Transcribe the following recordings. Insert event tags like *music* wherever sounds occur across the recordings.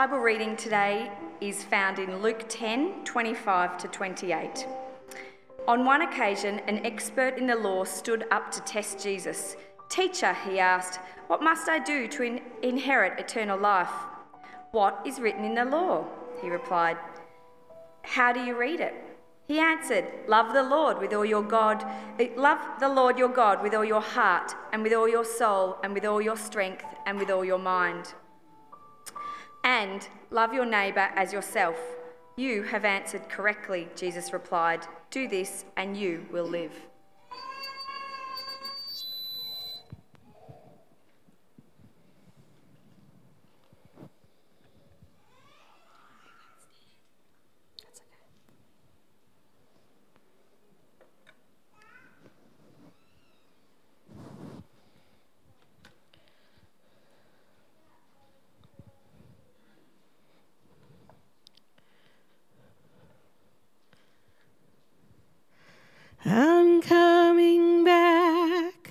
Bible reading today is found in Luke 10 25 to 28. On one occasion, an expert in the law stood up to test Jesus. Teacher, he asked, what must I do to in- inherit eternal life? What is written in the law? He replied. How do you read it? He answered, Love the Lord with all your God, eh, love the Lord your God with all your heart, and with all your soul, and with all your strength, and with all your mind. And love your neighbour as yourself. You have answered correctly, Jesus replied. Do this, and you will live. I'm coming back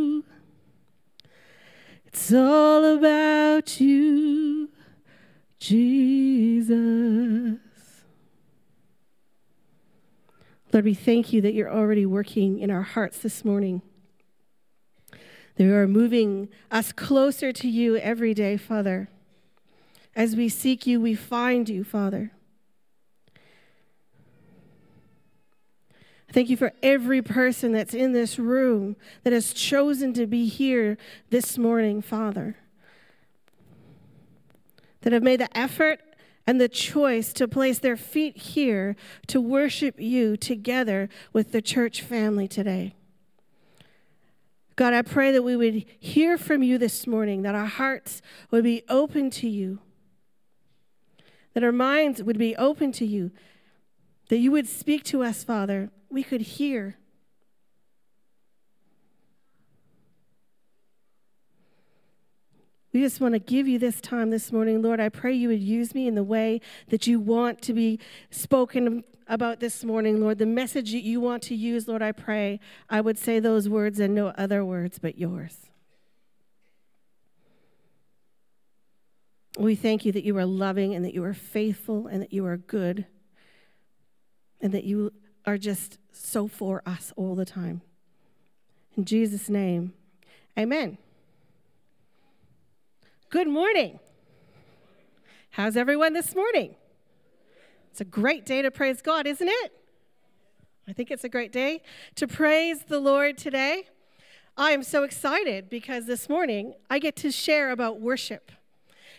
It's all about you, Jesus. Lord, we thank you that you're already working in our hearts this morning. That you are moving us closer to you every day, Father. As we seek you, we find you, Father. Thank you for every person that's in this room that has chosen to be here this morning, Father. That have made the effort and the choice to place their feet here to worship you together with the church family today. God, I pray that we would hear from you this morning, that our hearts would be open to you, that our minds would be open to you, that you would speak to us, Father, we could hear. We just want to give you this time this morning, Lord. I pray you would use me in the way that you want to be spoken about this morning, Lord. The message that you want to use, Lord, I pray I would say those words and no other words but yours. We thank you that you are loving and that you are faithful and that you are good and that you are just so for us all the time. In Jesus' name, amen. Good morning. How's everyone this morning? It's a great day to praise God, isn't it? I think it's a great day to praise the Lord today. I am so excited because this morning I get to share about worship.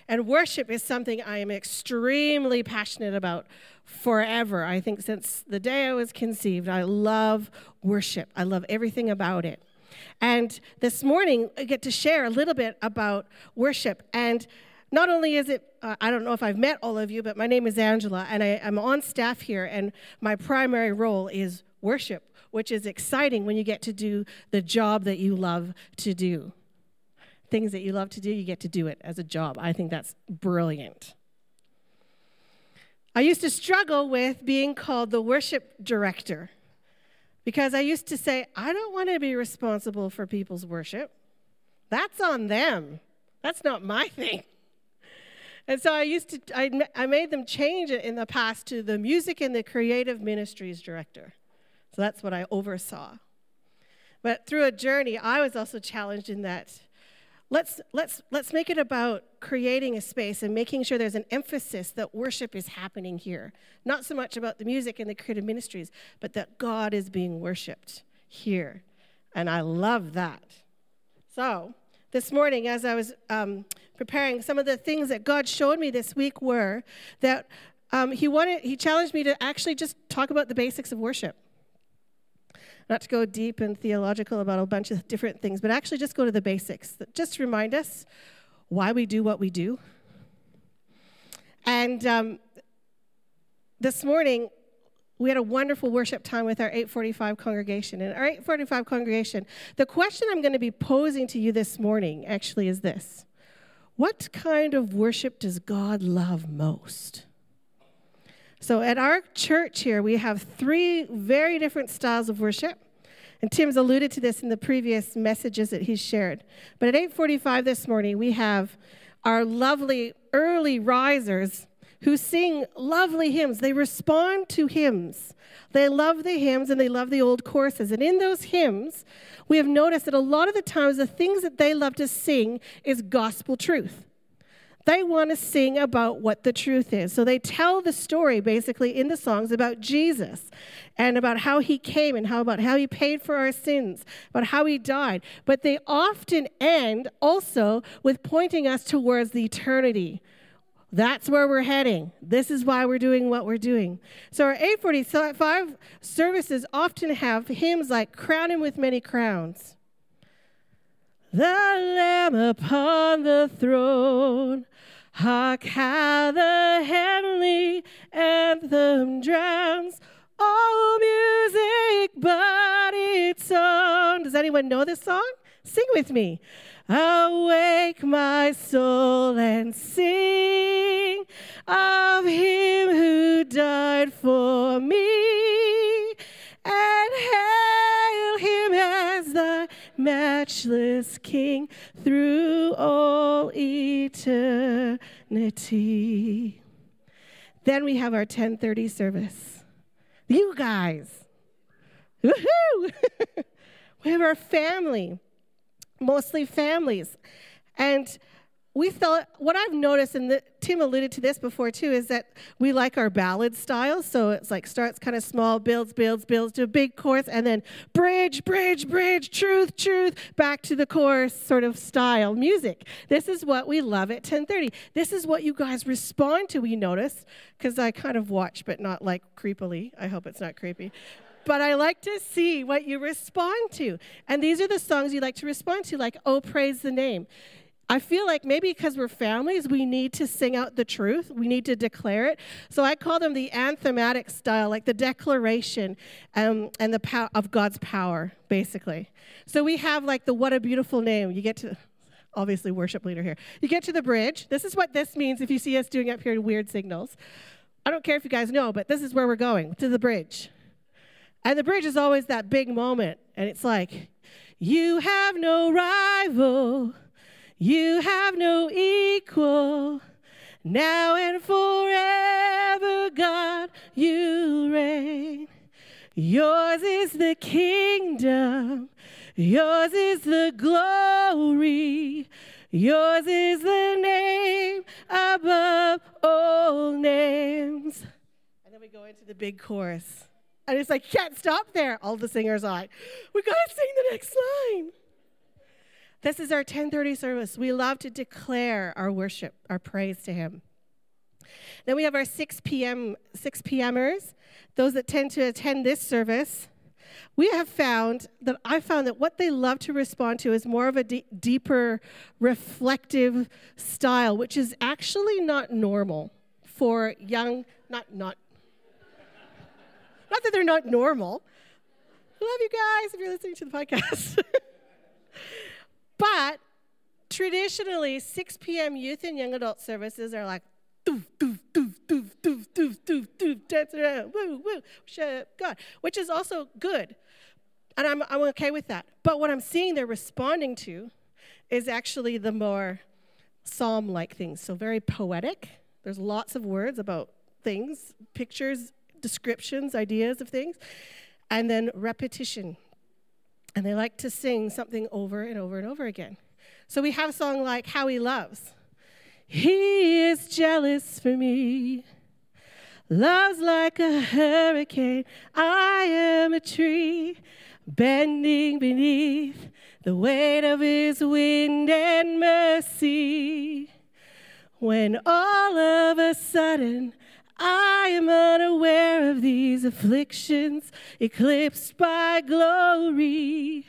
And worship is something I am extremely passionate about forever. I think since the day I was conceived, I love worship. I love everything about it. And this morning, I get to share a little bit about worship. And not only is it, uh, I don't know if I've met all of you, but my name is Angela, and I, I'm on staff here, and my primary role is worship, which is exciting when you get to do the job that you love to do. Things that you love to do, you get to do it as a job. I think that's brilliant. I used to struggle with being called the worship director because I used to say, I don't want to be responsible for people's worship. That's on them. That's not my *laughs* thing. And so I used to, I, I made them change it in the past to the music and the creative ministries director. So that's what I oversaw. But through a journey, I was also challenged in that let's, let's, let's make it about creating a space and making sure there's an emphasis that worship is happening here. Not so much about the music and the creative ministries, but that God is being worshiped here. And I love that. So, this morning, as I was um, preparing, some of the things that God showed me this week were that um, he wanted, he challenged me to actually just talk about the basics of worship not to go deep and theological about a bunch of different things, but actually just go to the basics. Just remind us why we do what we do. And um, this morning, we had a wonderful worship time with our 845 congregation. And our 845 congregation, the question I'm going to be posing to you this morning actually is this What kind of worship does God love most? So at our church here, we have three very different styles of worship. And Tim's alluded to this in the previous messages that he's shared. But at 8:45 this morning, we have our lovely early risers who sing lovely hymns. They respond to hymns. They love the hymns and they love the old courses. And in those hymns, we have noticed that a lot of the times the things that they love to sing is gospel truth. They want to sing about what the truth is. So they tell the story basically in the songs about Jesus and about how he came and how about how he paid for our sins, about how he died. But they often end also with pointing us towards the eternity. That's where we're heading. This is why we're doing what we're doing. So our 845 services often have hymns like Crown Him with Many Crowns. The Lamb upon the throne, hark how the heavenly anthem drowns all music but its own. Does anyone know this song? Sing with me. Awake my soul and sing of him who died for me and hail him as the matchless king through all eternity. Then we have our 1030 service. You guys. Woohoo! *laughs* we have our family mostly families. And we thought, what I've noticed, and the, Tim alluded to this before too, is that we like our ballad style. So it's like starts kind of small, builds, builds, builds to a big chorus, and then bridge, bridge, bridge, truth, truth, back to the chorus sort of style music. This is what we love at 1030. This is what you guys respond to, we notice, because I kind of watch, but not like creepily. I hope it's not creepy but I like to see what you respond to. And these are the songs you like to respond to, like, Oh, praise the name. I feel like maybe because we're families, we need to sing out the truth. We need to declare it. So I call them the anthematic style, like the declaration um, and the power of God's power, basically. So we have like the what a beautiful name. You get to, obviously, worship leader here. You get to the bridge. This is what this means if you see us doing up here weird signals. I don't care if you guys know, but this is where we're going to the bridge. And the bridge is always that big moment. And it's like, you have no rival, you have no equal. Now and forever, God, you reign. Yours is the kingdom, yours is the glory, yours is the name above all names. And then we go into the big chorus. And it's like, can't stop there. All the singers are like, we got to sing the next line. This is our 1030 service. We love to declare our worship, our praise to him. Then we have our 6 p.m. 6 p.m.ers, those that tend to attend this service. We have found that I found that what they love to respond to is more of a d- deeper, reflective style, which is actually not normal for young, not not not that they're not normal. I love you guys if you're listening to the podcast. *laughs* but traditionally, 6 p.m. youth and young adult services are like doof, doof, doof, doof, doof, doof, doof, doof, dance around, woo, woo, worship God, which is also good. And I'm, I'm okay with that. But what I'm seeing they're responding to is actually the more psalm like things. So, very poetic. There's lots of words about things, pictures, descriptions, ideas of things, and then repetition. And they like to sing something over and over and over again. So we have a song like How He Loves. He is jealous for me. Love's like a hurricane. I am a tree bending beneath the weight of his wind and mercy. When all of a sudden I am unaware of these afflictions, eclipsed by glory.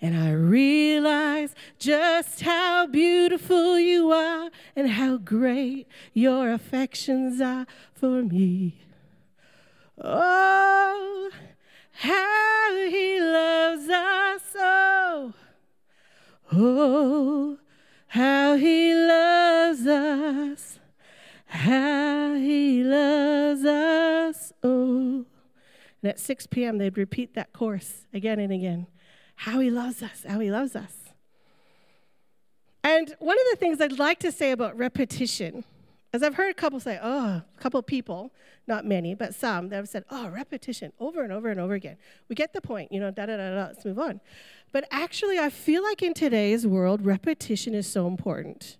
And I realize just how beautiful you are and how great your affections are for me. Oh, how he loves us. Oh, oh, how he loves us. How he loves us. Oh. And at 6 p.m., they'd repeat that course again and again. How he loves us, how he loves us. And one of the things I'd like to say about repetition as I've heard a couple say, oh, a couple people, not many, but some that have said, oh, repetition over and over and over again. We get the point, you know, da da da da, let's move on. But actually, I feel like in today's world, repetition is so important.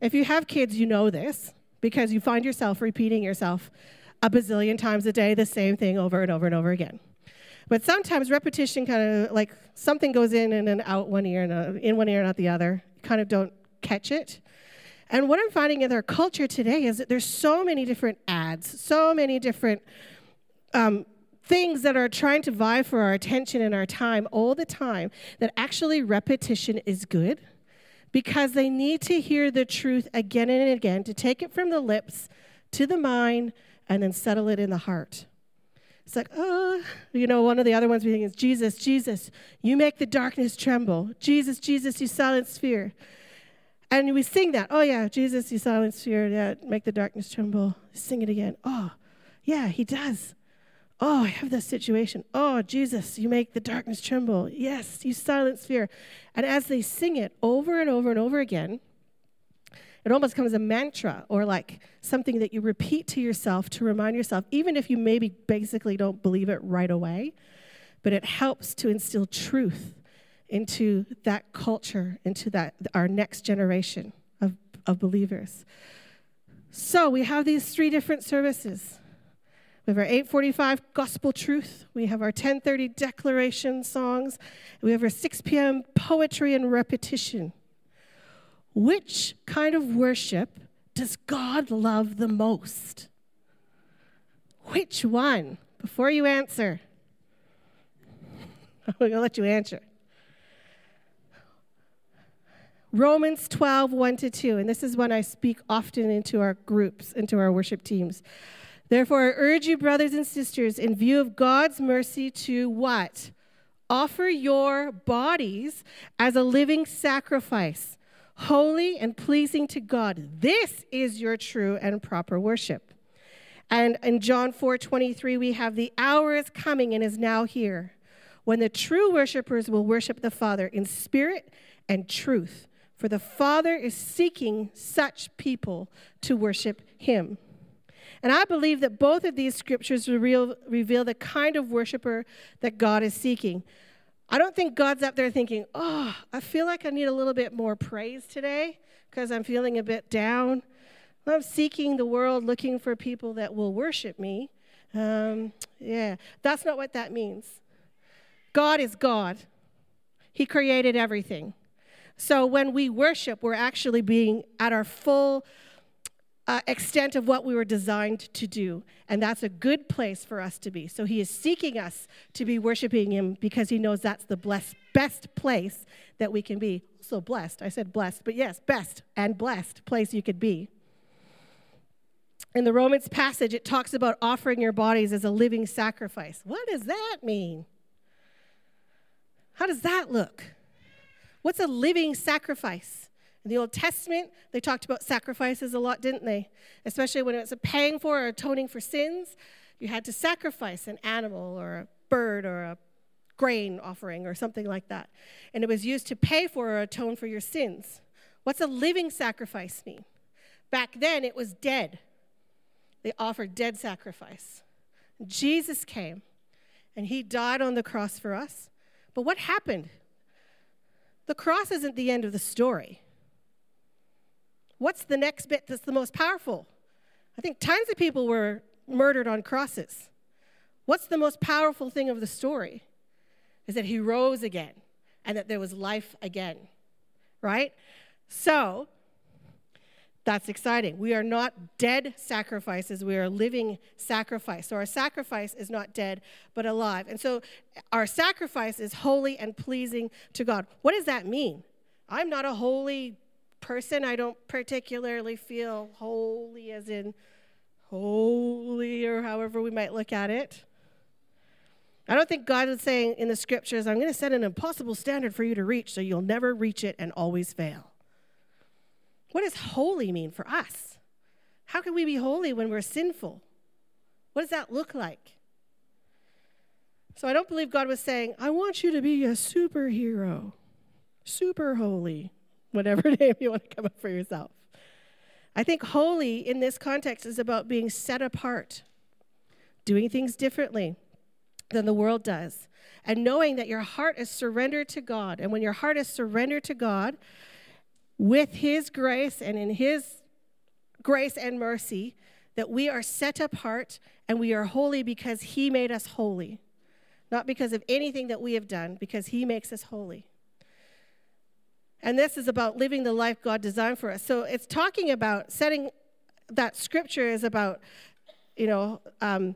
If you have kids, you know this because you find yourself repeating yourself a bazillion times a day, the same thing over and over and over again. But sometimes repetition kind of like something goes in and then out one ear and uh, in one ear and out the other. You kind of don't catch it. And what I'm finding in our culture today is that there's so many different ads, so many different um, things that are trying to vie for our attention and our time all the time that actually repetition is good because they need to hear the truth again and again to take it from the lips to the mind and then settle it in the heart. It's like, oh, you know, one of the other ones we think is Jesus, Jesus, you make the darkness tremble. Jesus, Jesus, you silence fear. And we sing that. Oh, yeah, Jesus, you silence fear. Yeah, make the darkness tremble. Sing it again. Oh, yeah, he does. Oh, I have this situation. Oh, Jesus, you make the darkness tremble. Yes, you silence fear. And as they sing it over and over and over again, it almost becomes a mantra or like something that you repeat to yourself to remind yourself, even if you maybe basically don't believe it right away, but it helps to instill truth into that culture, into that our next generation of, of believers. So we have these three different services. We have our 845 gospel truth. We have our 1030 declaration songs. We have our 6 p.m. poetry and repetition. Which kind of worship does God love the most? Which one? Before you answer, *laughs* I'm going to let you answer. Romans 12, 1 to 2. And this is when I speak often into our groups, into our worship teams. Therefore, I urge you, brothers and sisters, in view of God's mercy, to what? Offer your bodies as a living sacrifice, holy and pleasing to God. This is your true and proper worship. And in John 4 23, we have the hour is coming and is now here when the true worshipers will worship the Father in spirit and truth for the Father is seeking such people to worship him. And I believe that both of these scriptures reveal, reveal the kind of worshiper that God is seeking. I don't think God's up there thinking, oh, I feel like I need a little bit more praise today because I'm feeling a bit down. I'm seeking the world looking for people that will worship me. Um, yeah, that's not what that means. God is God, He created everything. So when we worship, we're actually being at our full uh, extent of what we were designed to do. And that's a good place for us to be. So he is seeking us to be worshiping him because he knows that's the blessed, best place that we can be. So blessed. I said blessed, but yes, best and blessed place you could be. In the Romans passage, it talks about offering your bodies as a living sacrifice. What does that mean? How does that look? What's a living sacrifice? In the Old Testament, they talked about sacrifices a lot, didn't they? Especially when it was a paying for or atoning for sins. You had to sacrifice an animal or a bird or a grain offering or something like that. And it was used to pay for or atone for your sins. What's a living sacrifice mean? Back then, it was dead. They offered dead sacrifice. Jesus came and he died on the cross for us. But what happened? The cross isn't the end of the story. What's the next bit that's the most powerful? I think tons of people were murdered on crosses. What's the most powerful thing of the story? Is that he rose again and that there was life again, right? So, That's exciting. We are not dead sacrifices, we are living sacrifice. So our sacrifice is not dead, but alive. And so our sacrifice is holy and pleasing to God. What does that mean? I'm not a holy person. I don't particularly feel holy, as in holy, or however we might look at it. I don't think God is saying in the scriptures, I'm going to set an impossible standard for you to reach so you'll never reach it and always fail. What does holy mean for us? How can we be holy when we're sinful? What does that look like? So I don't believe God was saying, I want you to be a superhero, super holy, whatever *laughs* name you want to come up for yourself. I think holy in this context is about being set apart, doing things differently than the world does, and knowing that your heart is surrendered to God. And when your heart is surrendered to God, with His grace and in His grace and mercy that we are set apart and we are holy because He made us holy, not because of anything that we have done, because He makes us holy. And this is about living the life God designed for us. So it's talking about setting that scripture is about, you know, um,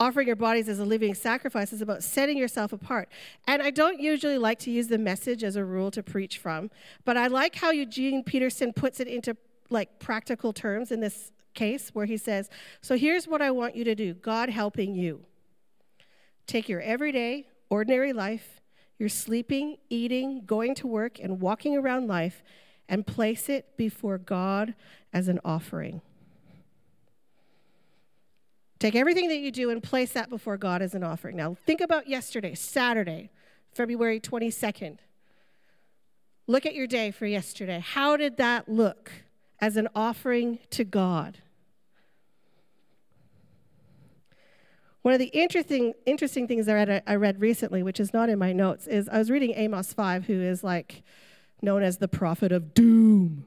offering your bodies as a living sacrifice is about setting yourself apart. And I don't usually like to use the message as a rule to preach from, but I like how Eugene Peterson puts it into like practical terms in this case where he says, "So here's what I want you to do. God helping you. Take your everyday, ordinary life, your sleeping, eating, going to work and walking around life and place it before God as an offering." Take everything that you do and place that before God as an offering. Now, think about yesterday, Saturday, February 22nd. Look at your day for yesterday. How did that look as an offering to God? One of the interesting, interesting things I read, I read recently, which is not in my notes, is I was reading Amos 5, who is like known as the prophet of doom.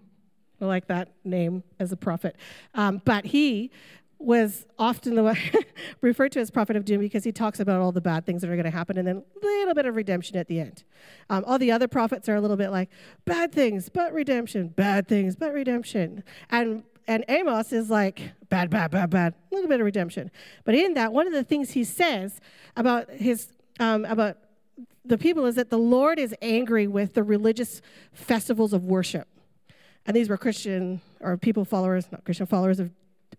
I like that name as a prophet. Um, but he was often the way *laughs* referred to as prophet of doom because he talks about all the bad things that are going to happen and then a little bit of redemption at the end. Um, all the other prophets are a little bit like bad things but redemption, bad things but redemption, and and Amos is like bad, bad, bad, bad, a little bit of redemption. But in that, one of the things he says about his um, about the people is that the Lord is angry with the religious festivals of worship. And these were Christian or people followers, not Christian followers of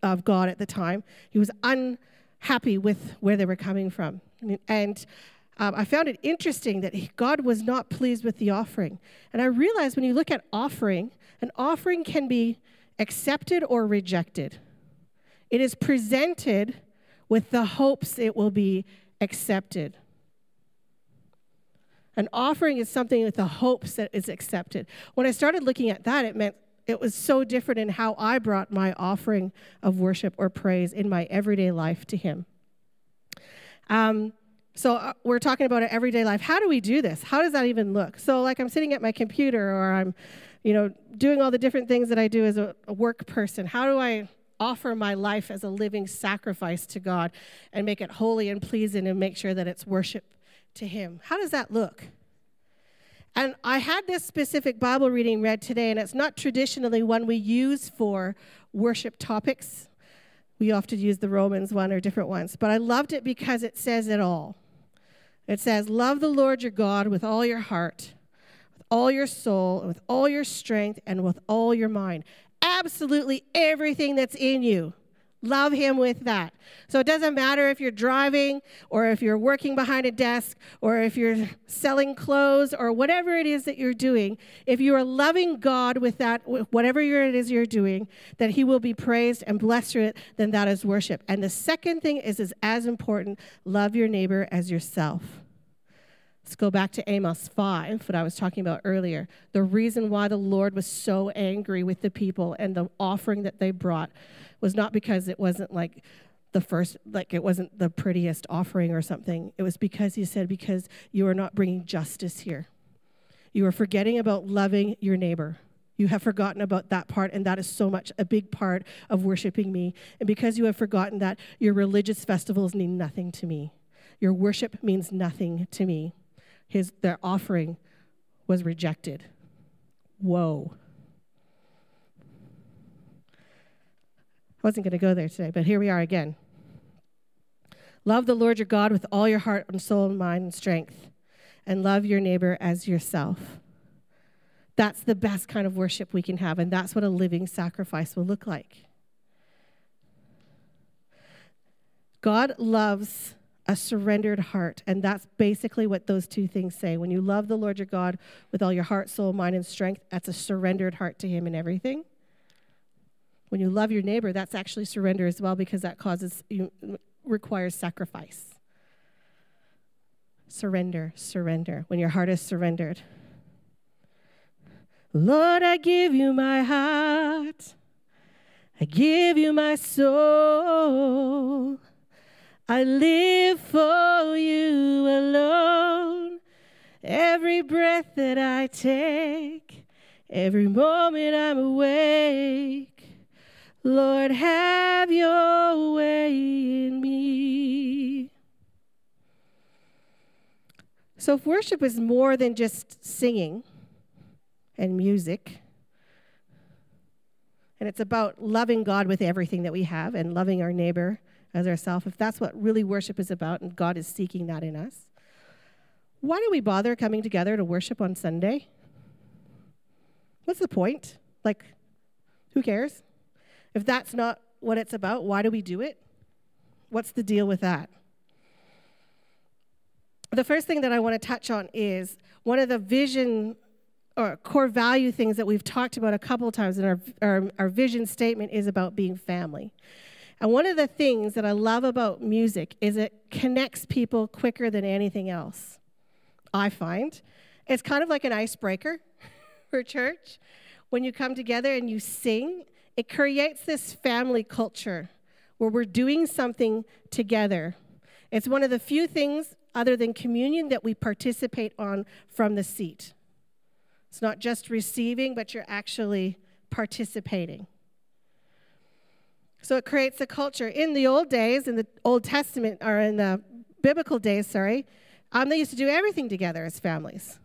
of God at the time. He was unhappy with where they were coming from. And um, I found it interesting that God was not pleased with the offering. And I realized when you look at offering, an offering can be accepted or rejected. It is presented with the hopes it will be accepted. An offering is something with the hopes that it's accepted. When I started looking at that, it meant it was so different in how I brought my offering of worship or praise in my everyday life to Him. Um, so uh, we're talking about an everyday life. How do we do this? How does that even look? So like I'm sitting at my computer or I'm, you know, doing all the different things that I do as a, a work person. How do I offer my life as a living sacrifice to God and make it holy and pleasing and make sure that it's worship to Him? How does that look? And I had this specific Bible reading read today, and it's not traditionally one we use for worship topics. We often use the Romans one or different ones, but I loved it because it says it all. It says, Love the Lord your God with all your heart, all your soul, with all your strength, and with all your mind. Absolutely everything that's in you. Love him with that. So it doesn't matter if you're driving or if you're working behind a desk or if you're selling clothes or whatever it is that you're doing. If you are loving God with that, whatever it is you're doing, that he will be praised and blessed through it, then that is worship. And the second thing is, is as important love your neighbor as yourself. Let's go back to Amos 5, what I was talking about earlier. The reason why the Lord was so angry with the people and the offering that they brought was not because it wasn't like the first, like it wasn't the prettiest offering or something. It was because he said, because you are not bringing justice here. You are forgetting about loving your neighbor. You have forgotten about that part, and that is so much a big part of worshiping me. And because you have forgotten that, your religious festivals mean nothing to me. Your worship means nothing to me. His, their offering was rejected. Whoa. I wasn't going to go there today, but here we are again. Love the Lord your God with all your heart and soul and mind and strength, and love your neighbor as yourself. That's the best kind of worship we can have, and that's what a living sacrifice will look like. God loves a surrendered heart, and that's basically what those two things say. When you love the Lord your God with all your heart, soul, mind, and strength, that's a surrendered heart to Him in everything. When you love your neighbor, that's actually surrender as well because that causes you, requires sacrifice. Surrender, surrender. When your heart is surrendered. Lord, I give you my heart. I give you my soul. I live for you alone. Every breath that I take, every moment I'm awake. Lord, have your way in me. So, if worship is more than just singing and music, and it's about loving God with everything that we have and loving our neighbor as ourselves, if that's what really worship is about and God is seeking that in us, why do we bother coming together to worship on Sunday? What's the point? Like, who cares? If that's not what it's about, why do we do it? What's the deal with that? The first thing that I want to touch on is one of the vision or core value things that we've talked about a couple of times in our, our, our vision statement is about being family. And one of the things that I love about music is it connects people quicker than anything else. I find it's kind of like an icebreaker *laughs* for church. When you come together and you sing, it creates this family culture where we're doing something together. It's one of the few things other than communion that we participate on from the seat. It's not just receiving, but you're actually participating. So it creates a culture. In the old days, in the Old Testament, or in the biblical days, sorry, um, they used to do everything together as families.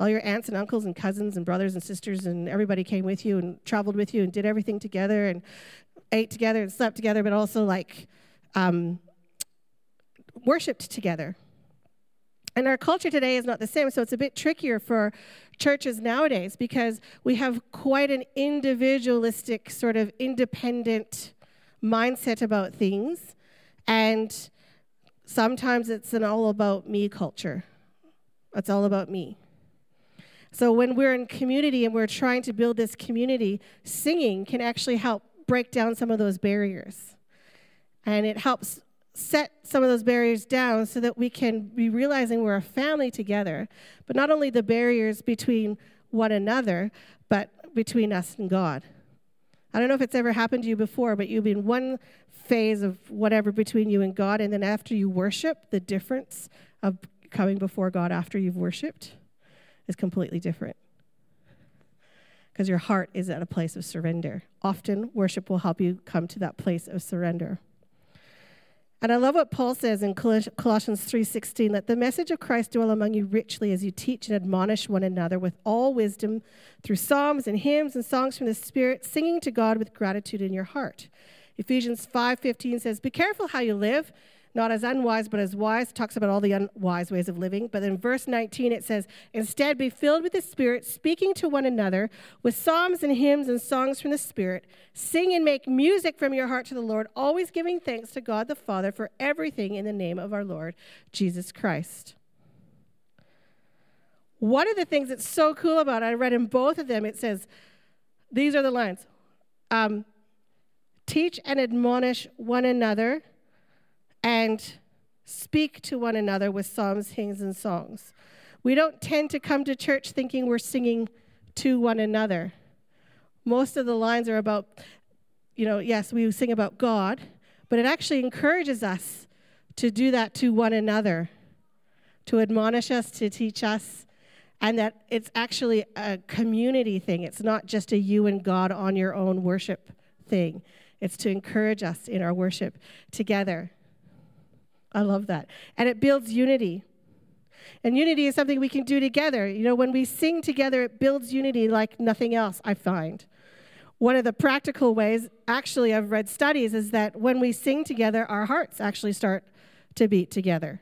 All your aunts and uncles and cousins and brothers and sisters and everybody came with you and traveled with you and did everything together and ate together and slept together, but also like um, worshipped together. And our culture today is not the same, so it's a bit trickier for churches nowadays because we have quite an individualistic, sort of independent mindset about things. And sometimes it's an all about me culture. It's all about me. So when we're in community and we're trying to build this community, singing can actually help break down some of those barriers. And it helps set some of those barriers down so that we can be realizing we're a family together, but not only the barriers between one another, but between us and God. I don't know if it's ever happened to you before, but you've been one phase of whatever between you and God, and then after you worship, the difference of coming before God after you've worshiped is completely different. Because your heart is at a place of surrender. Often, worship will help you come to that place of surrender. And I love what Paul says in Colossians 3:16, let the message of Christ dwell among you richly as you teach and admonish one another with all wisdom through psalms and hymns and songs from the Spirit, singing to God with gratitude in your heart. Ephesians 5:15 says, "Be careful how you live, not as unwise, but as wise. Talks about all the unwise ways of living. But in verse 19, it says, Instead, be filled with the Spirit, speaking to one another with psalms and hymns and songs from the Spirit. Sing and make music from your heart to the Lord, always giving thanks to God the Father for everything in the name of our Lord Jesus Christ. One of the things that's so cool about it, I read in both of them, it says, These are the lines. Um, Teach and admonish one another and speak to one another with psalms, hymns, and songs. We don't tend to come to church thinking we're singing to one another. Most of the lines are about, you know, yes, we sing about God, but it actually encourages us to do that to one another, to admonish us, to teach us, and that it's actually a community thing. It's not just a you and God on your own worship thing. It's to encourage us in our worship together. I love that. And it builds unity. And unity is something we can do together. You know, when we sing together, it builds unity like nothing else, I find. one of the practical ways, actually, I've read studies, is that when we sing together, our hearts actually start to beat together.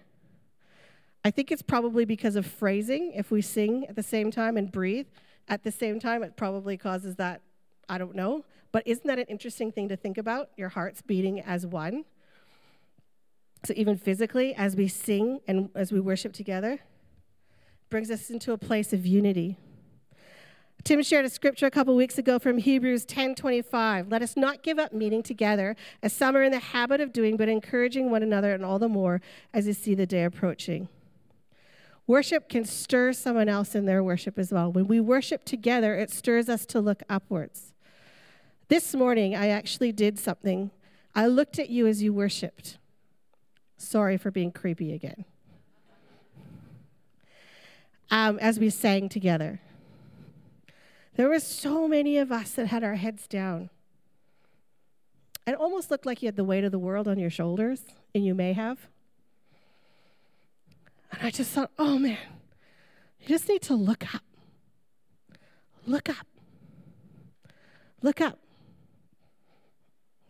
I think it's probably because of phrasing. If we sing at the same time and breathe at the same time, it probably causes that. I don't know. But isn't that an interesting thing to think about? Your hearts beating as one. So, even physically, as we sing and as we worship together, brings us into a place of unity. Tim shared a scripture a couple weeks ago from Hebrews 10:25. Let us not give up meeting together, as some are in the habit of doing, but encouraging one another, and all the more as you see the day approaching. Worship can stir someone else in their worship as well. When we worship together, it stirs us to look upwards. This morning, I actually did something. I looked at you as you worshiped. Sorry for being creepy again. Um, as we sang together. There were so many of us that had our heads down. It almost looked like you had the weight of the world on your shoulders, and you may have. And I just thought, oh man, you just need to look up. Look up. Look up.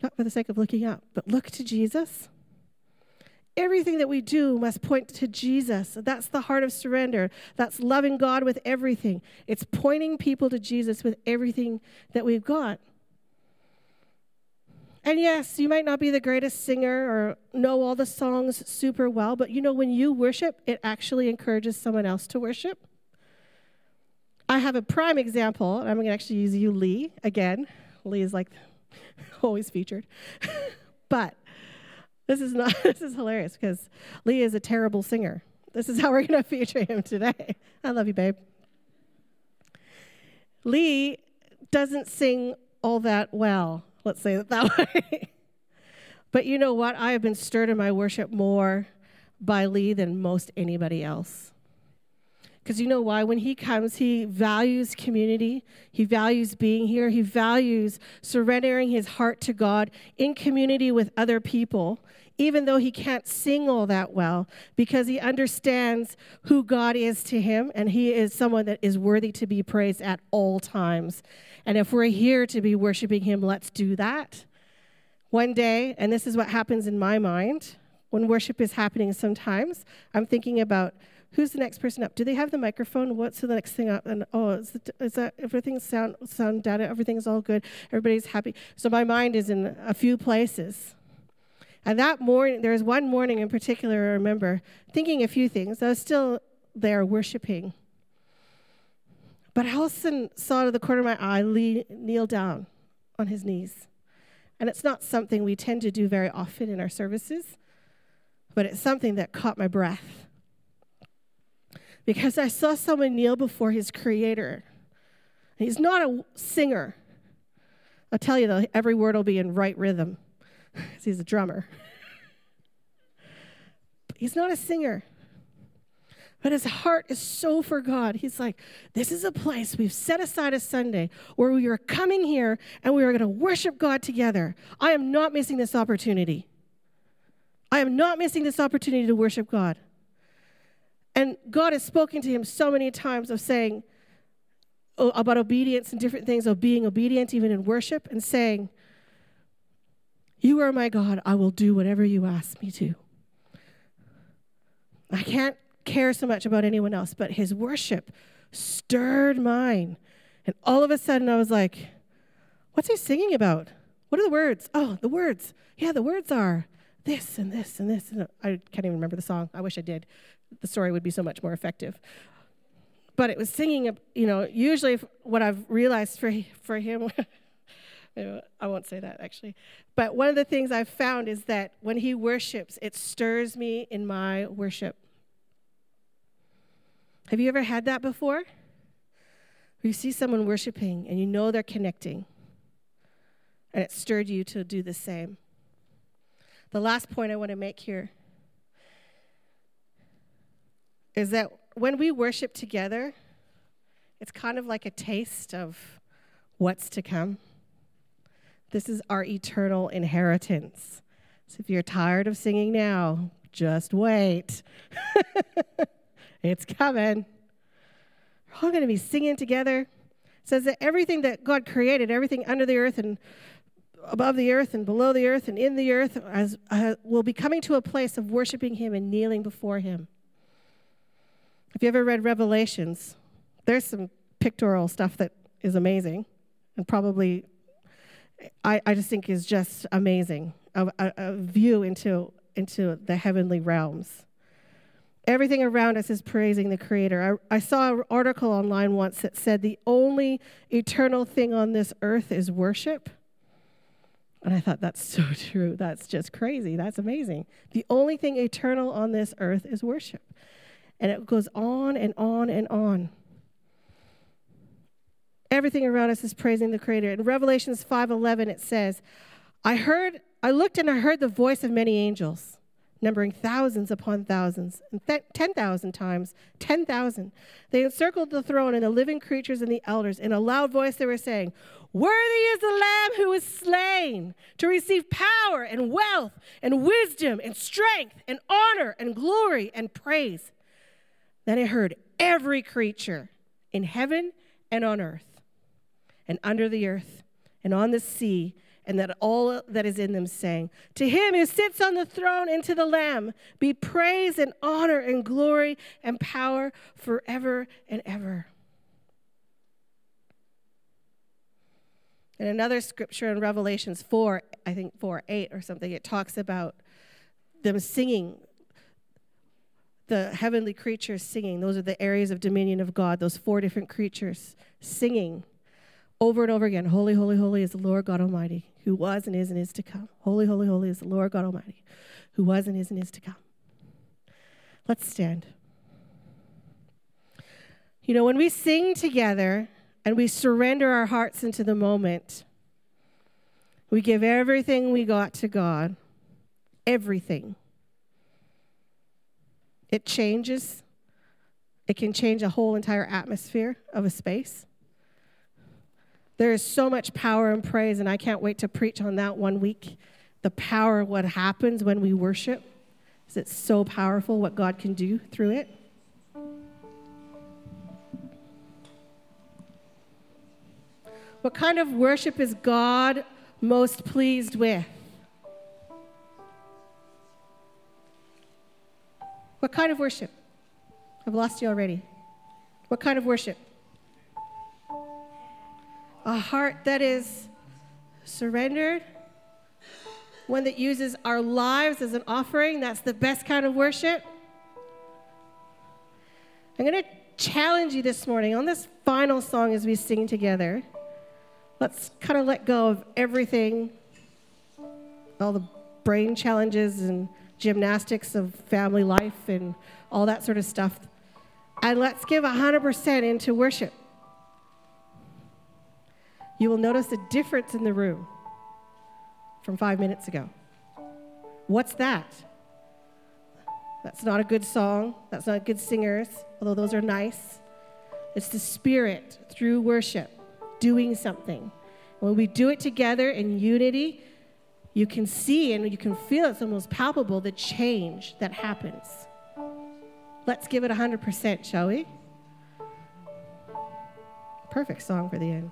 Not for the sake of looking up, but look to Jesus. Everything that we do must point to Jesus. That's the heart of surrender. That's loving God with everything. It's pointing people to Jesus with everything that we've got. And yes, you might not be the greatest singer or know all the songs super well, but you know, when you worship, it actually encourages someone else to worship. I have a prime example, and I'm going to actually use you, Lee, again. Lee is like *laughs* always featured. *laughs* but this is not *laughs* this is hilarious because Lee is a terrible singer. This is how we're going *laughs* to feature him today. I love you, babe. Lee doesn't sing all that well. Let's say it that *laughs* way. but you know what? I have been stirred in my worship more by Lee than most anybody else. Because you know why? When he comes, he values community. He values being here. He values surrendering his heart to God in community with other people, even though he can't sing all that well, because he understands who God is to him, and he is someone that is worthy to be praised at all times. And if we're here to be worshiping him, let's do that. One day, and this is what happens in my mind when worship is happening sometimes, I'm thinking about Who's the next person up? Do they have the microphone? What's the next thing up? And oh, is, that everything's sound sound data? Everything's all good. Everybody's happy. So my mind is in a few places. And that morning, there was one morning in particular I remember thinking a few things. I was still there worshiping. But I all of a sudden saw out of the corner of my eye Lee kneel down on his knees. And it's not something we tend to do very often in our services, but it's something that caught my breath because I saw someone kneel before his creator. He's not a singer. I'll tell you though, every word will be in right rhythm *laughs* because he's a drummer. He's not a singer. But his heart is so for God. He's like, this is a place we've set aside a Sunday where we are coming here and we are going to worship God together. I am not missing this opportunity. I am not missing this opportunity to worship God. And God has spoken to him so many times of saying oh, about obedience and different things, of being obedient even in worship, and saying, You are my God, I will do whatever you ask me to. I can't care so much about anyone else, but his worship stirred mine. And all of a sudden I was like, What's he singing about? What are the words? Oh, the words. Yeah, the words are this and this and this. And I can't even remember the song. I wish I did the story would be so much more effective. But it was singing, you know, usually what I've realized for, for him, *laughs* I won't say that actually, but one of the things I've found is that when he worships, it stirs me in my worship. Have you ever had that before? you see someone worshiping and you know they're connecting, and it stirred you to do the same. The last point I want to make here is that when we worship together, it's kind of like a taste of what's to come. This is our eternal inheritance. So if you're tired of singing now, just wait. *laughs* it's coming. We're all going to be singing together, says that everything that God created, everything under the earth and above the earth and below the earth and in the earth, as, uh, will be coming to a place of worshiping Him and kneeling before Him. If you ever read Revelations, there's some pictorial stuff that is amazing and probably I, I just think is just amazing a, a, a view into, into the heavenly realms. Everything around us is praising the Creator. I, I, saw an article online once that said the only eternal thing on this earth is worship. And I thought, that's so *laughs* true. That's just crazy. That's amazing. The only thing eternal on this earth is worship. And it goes on and on and on. Everything around us is praising the Creator. In Revelations 5:11 it says, "I heard I looked and I heard the voice of many angels, numbering thousands upon thousands, and th- 10,000 times 10,000. They encircled the throne and the living creatures and the elders. In a loud voice they were saying, Worthy is the Lamb who was slain to receive power and wealth and wisdom and strength and honor and glory and praise. Then I heard every creature in heaven and on earth and under the earth and on the sea and that all that is in them saying to him who sits on the throne and to the lamb be praise and honor and glory and power forever and ever. In another scripture in revelations 4 i think 4 8 or something it talks about them singing the heavenly creatures singing those are the areas of dominion of god those four different creatures singing over and over again Holy, holy, holy is the Lord God Almighty, who was and is and is to come. Holy, holy, holy is the Lord God Almighty, who was and is and is to come. Let's stand. You know, when we sing together and we surrender our hearts into the moment, we give everything we got to God. Everything. It changes. It can change a whole entire atmosphere of a space. There is so much power in praise, and I can't wait to preach on that one week. The power of what happens when we worship. Is it's so powerful what God can do through it. What kind of worship is God most pleased with? What kind of worship? I've lost you already. What kind of worship? a heart that is surrendered, one that uses our lives as an offering. That's the best kind of worship. I'm going to challenge you this morning on this final song as we sing together. Let's kind of let go of everything, all the brain challenges and gymnastics of family life and all that sort of stuff. And let's give 100% into worship you will notice a difference in the room from five minutes ago. What's that? That's not a good song. That's not good singers, although those are nice. It's the Spirit through worship doing something. When we do it together in unity, you can see and you can feel it's almost palpable the change that happens. Let's give it 100%, shall we? Perfect song for the end.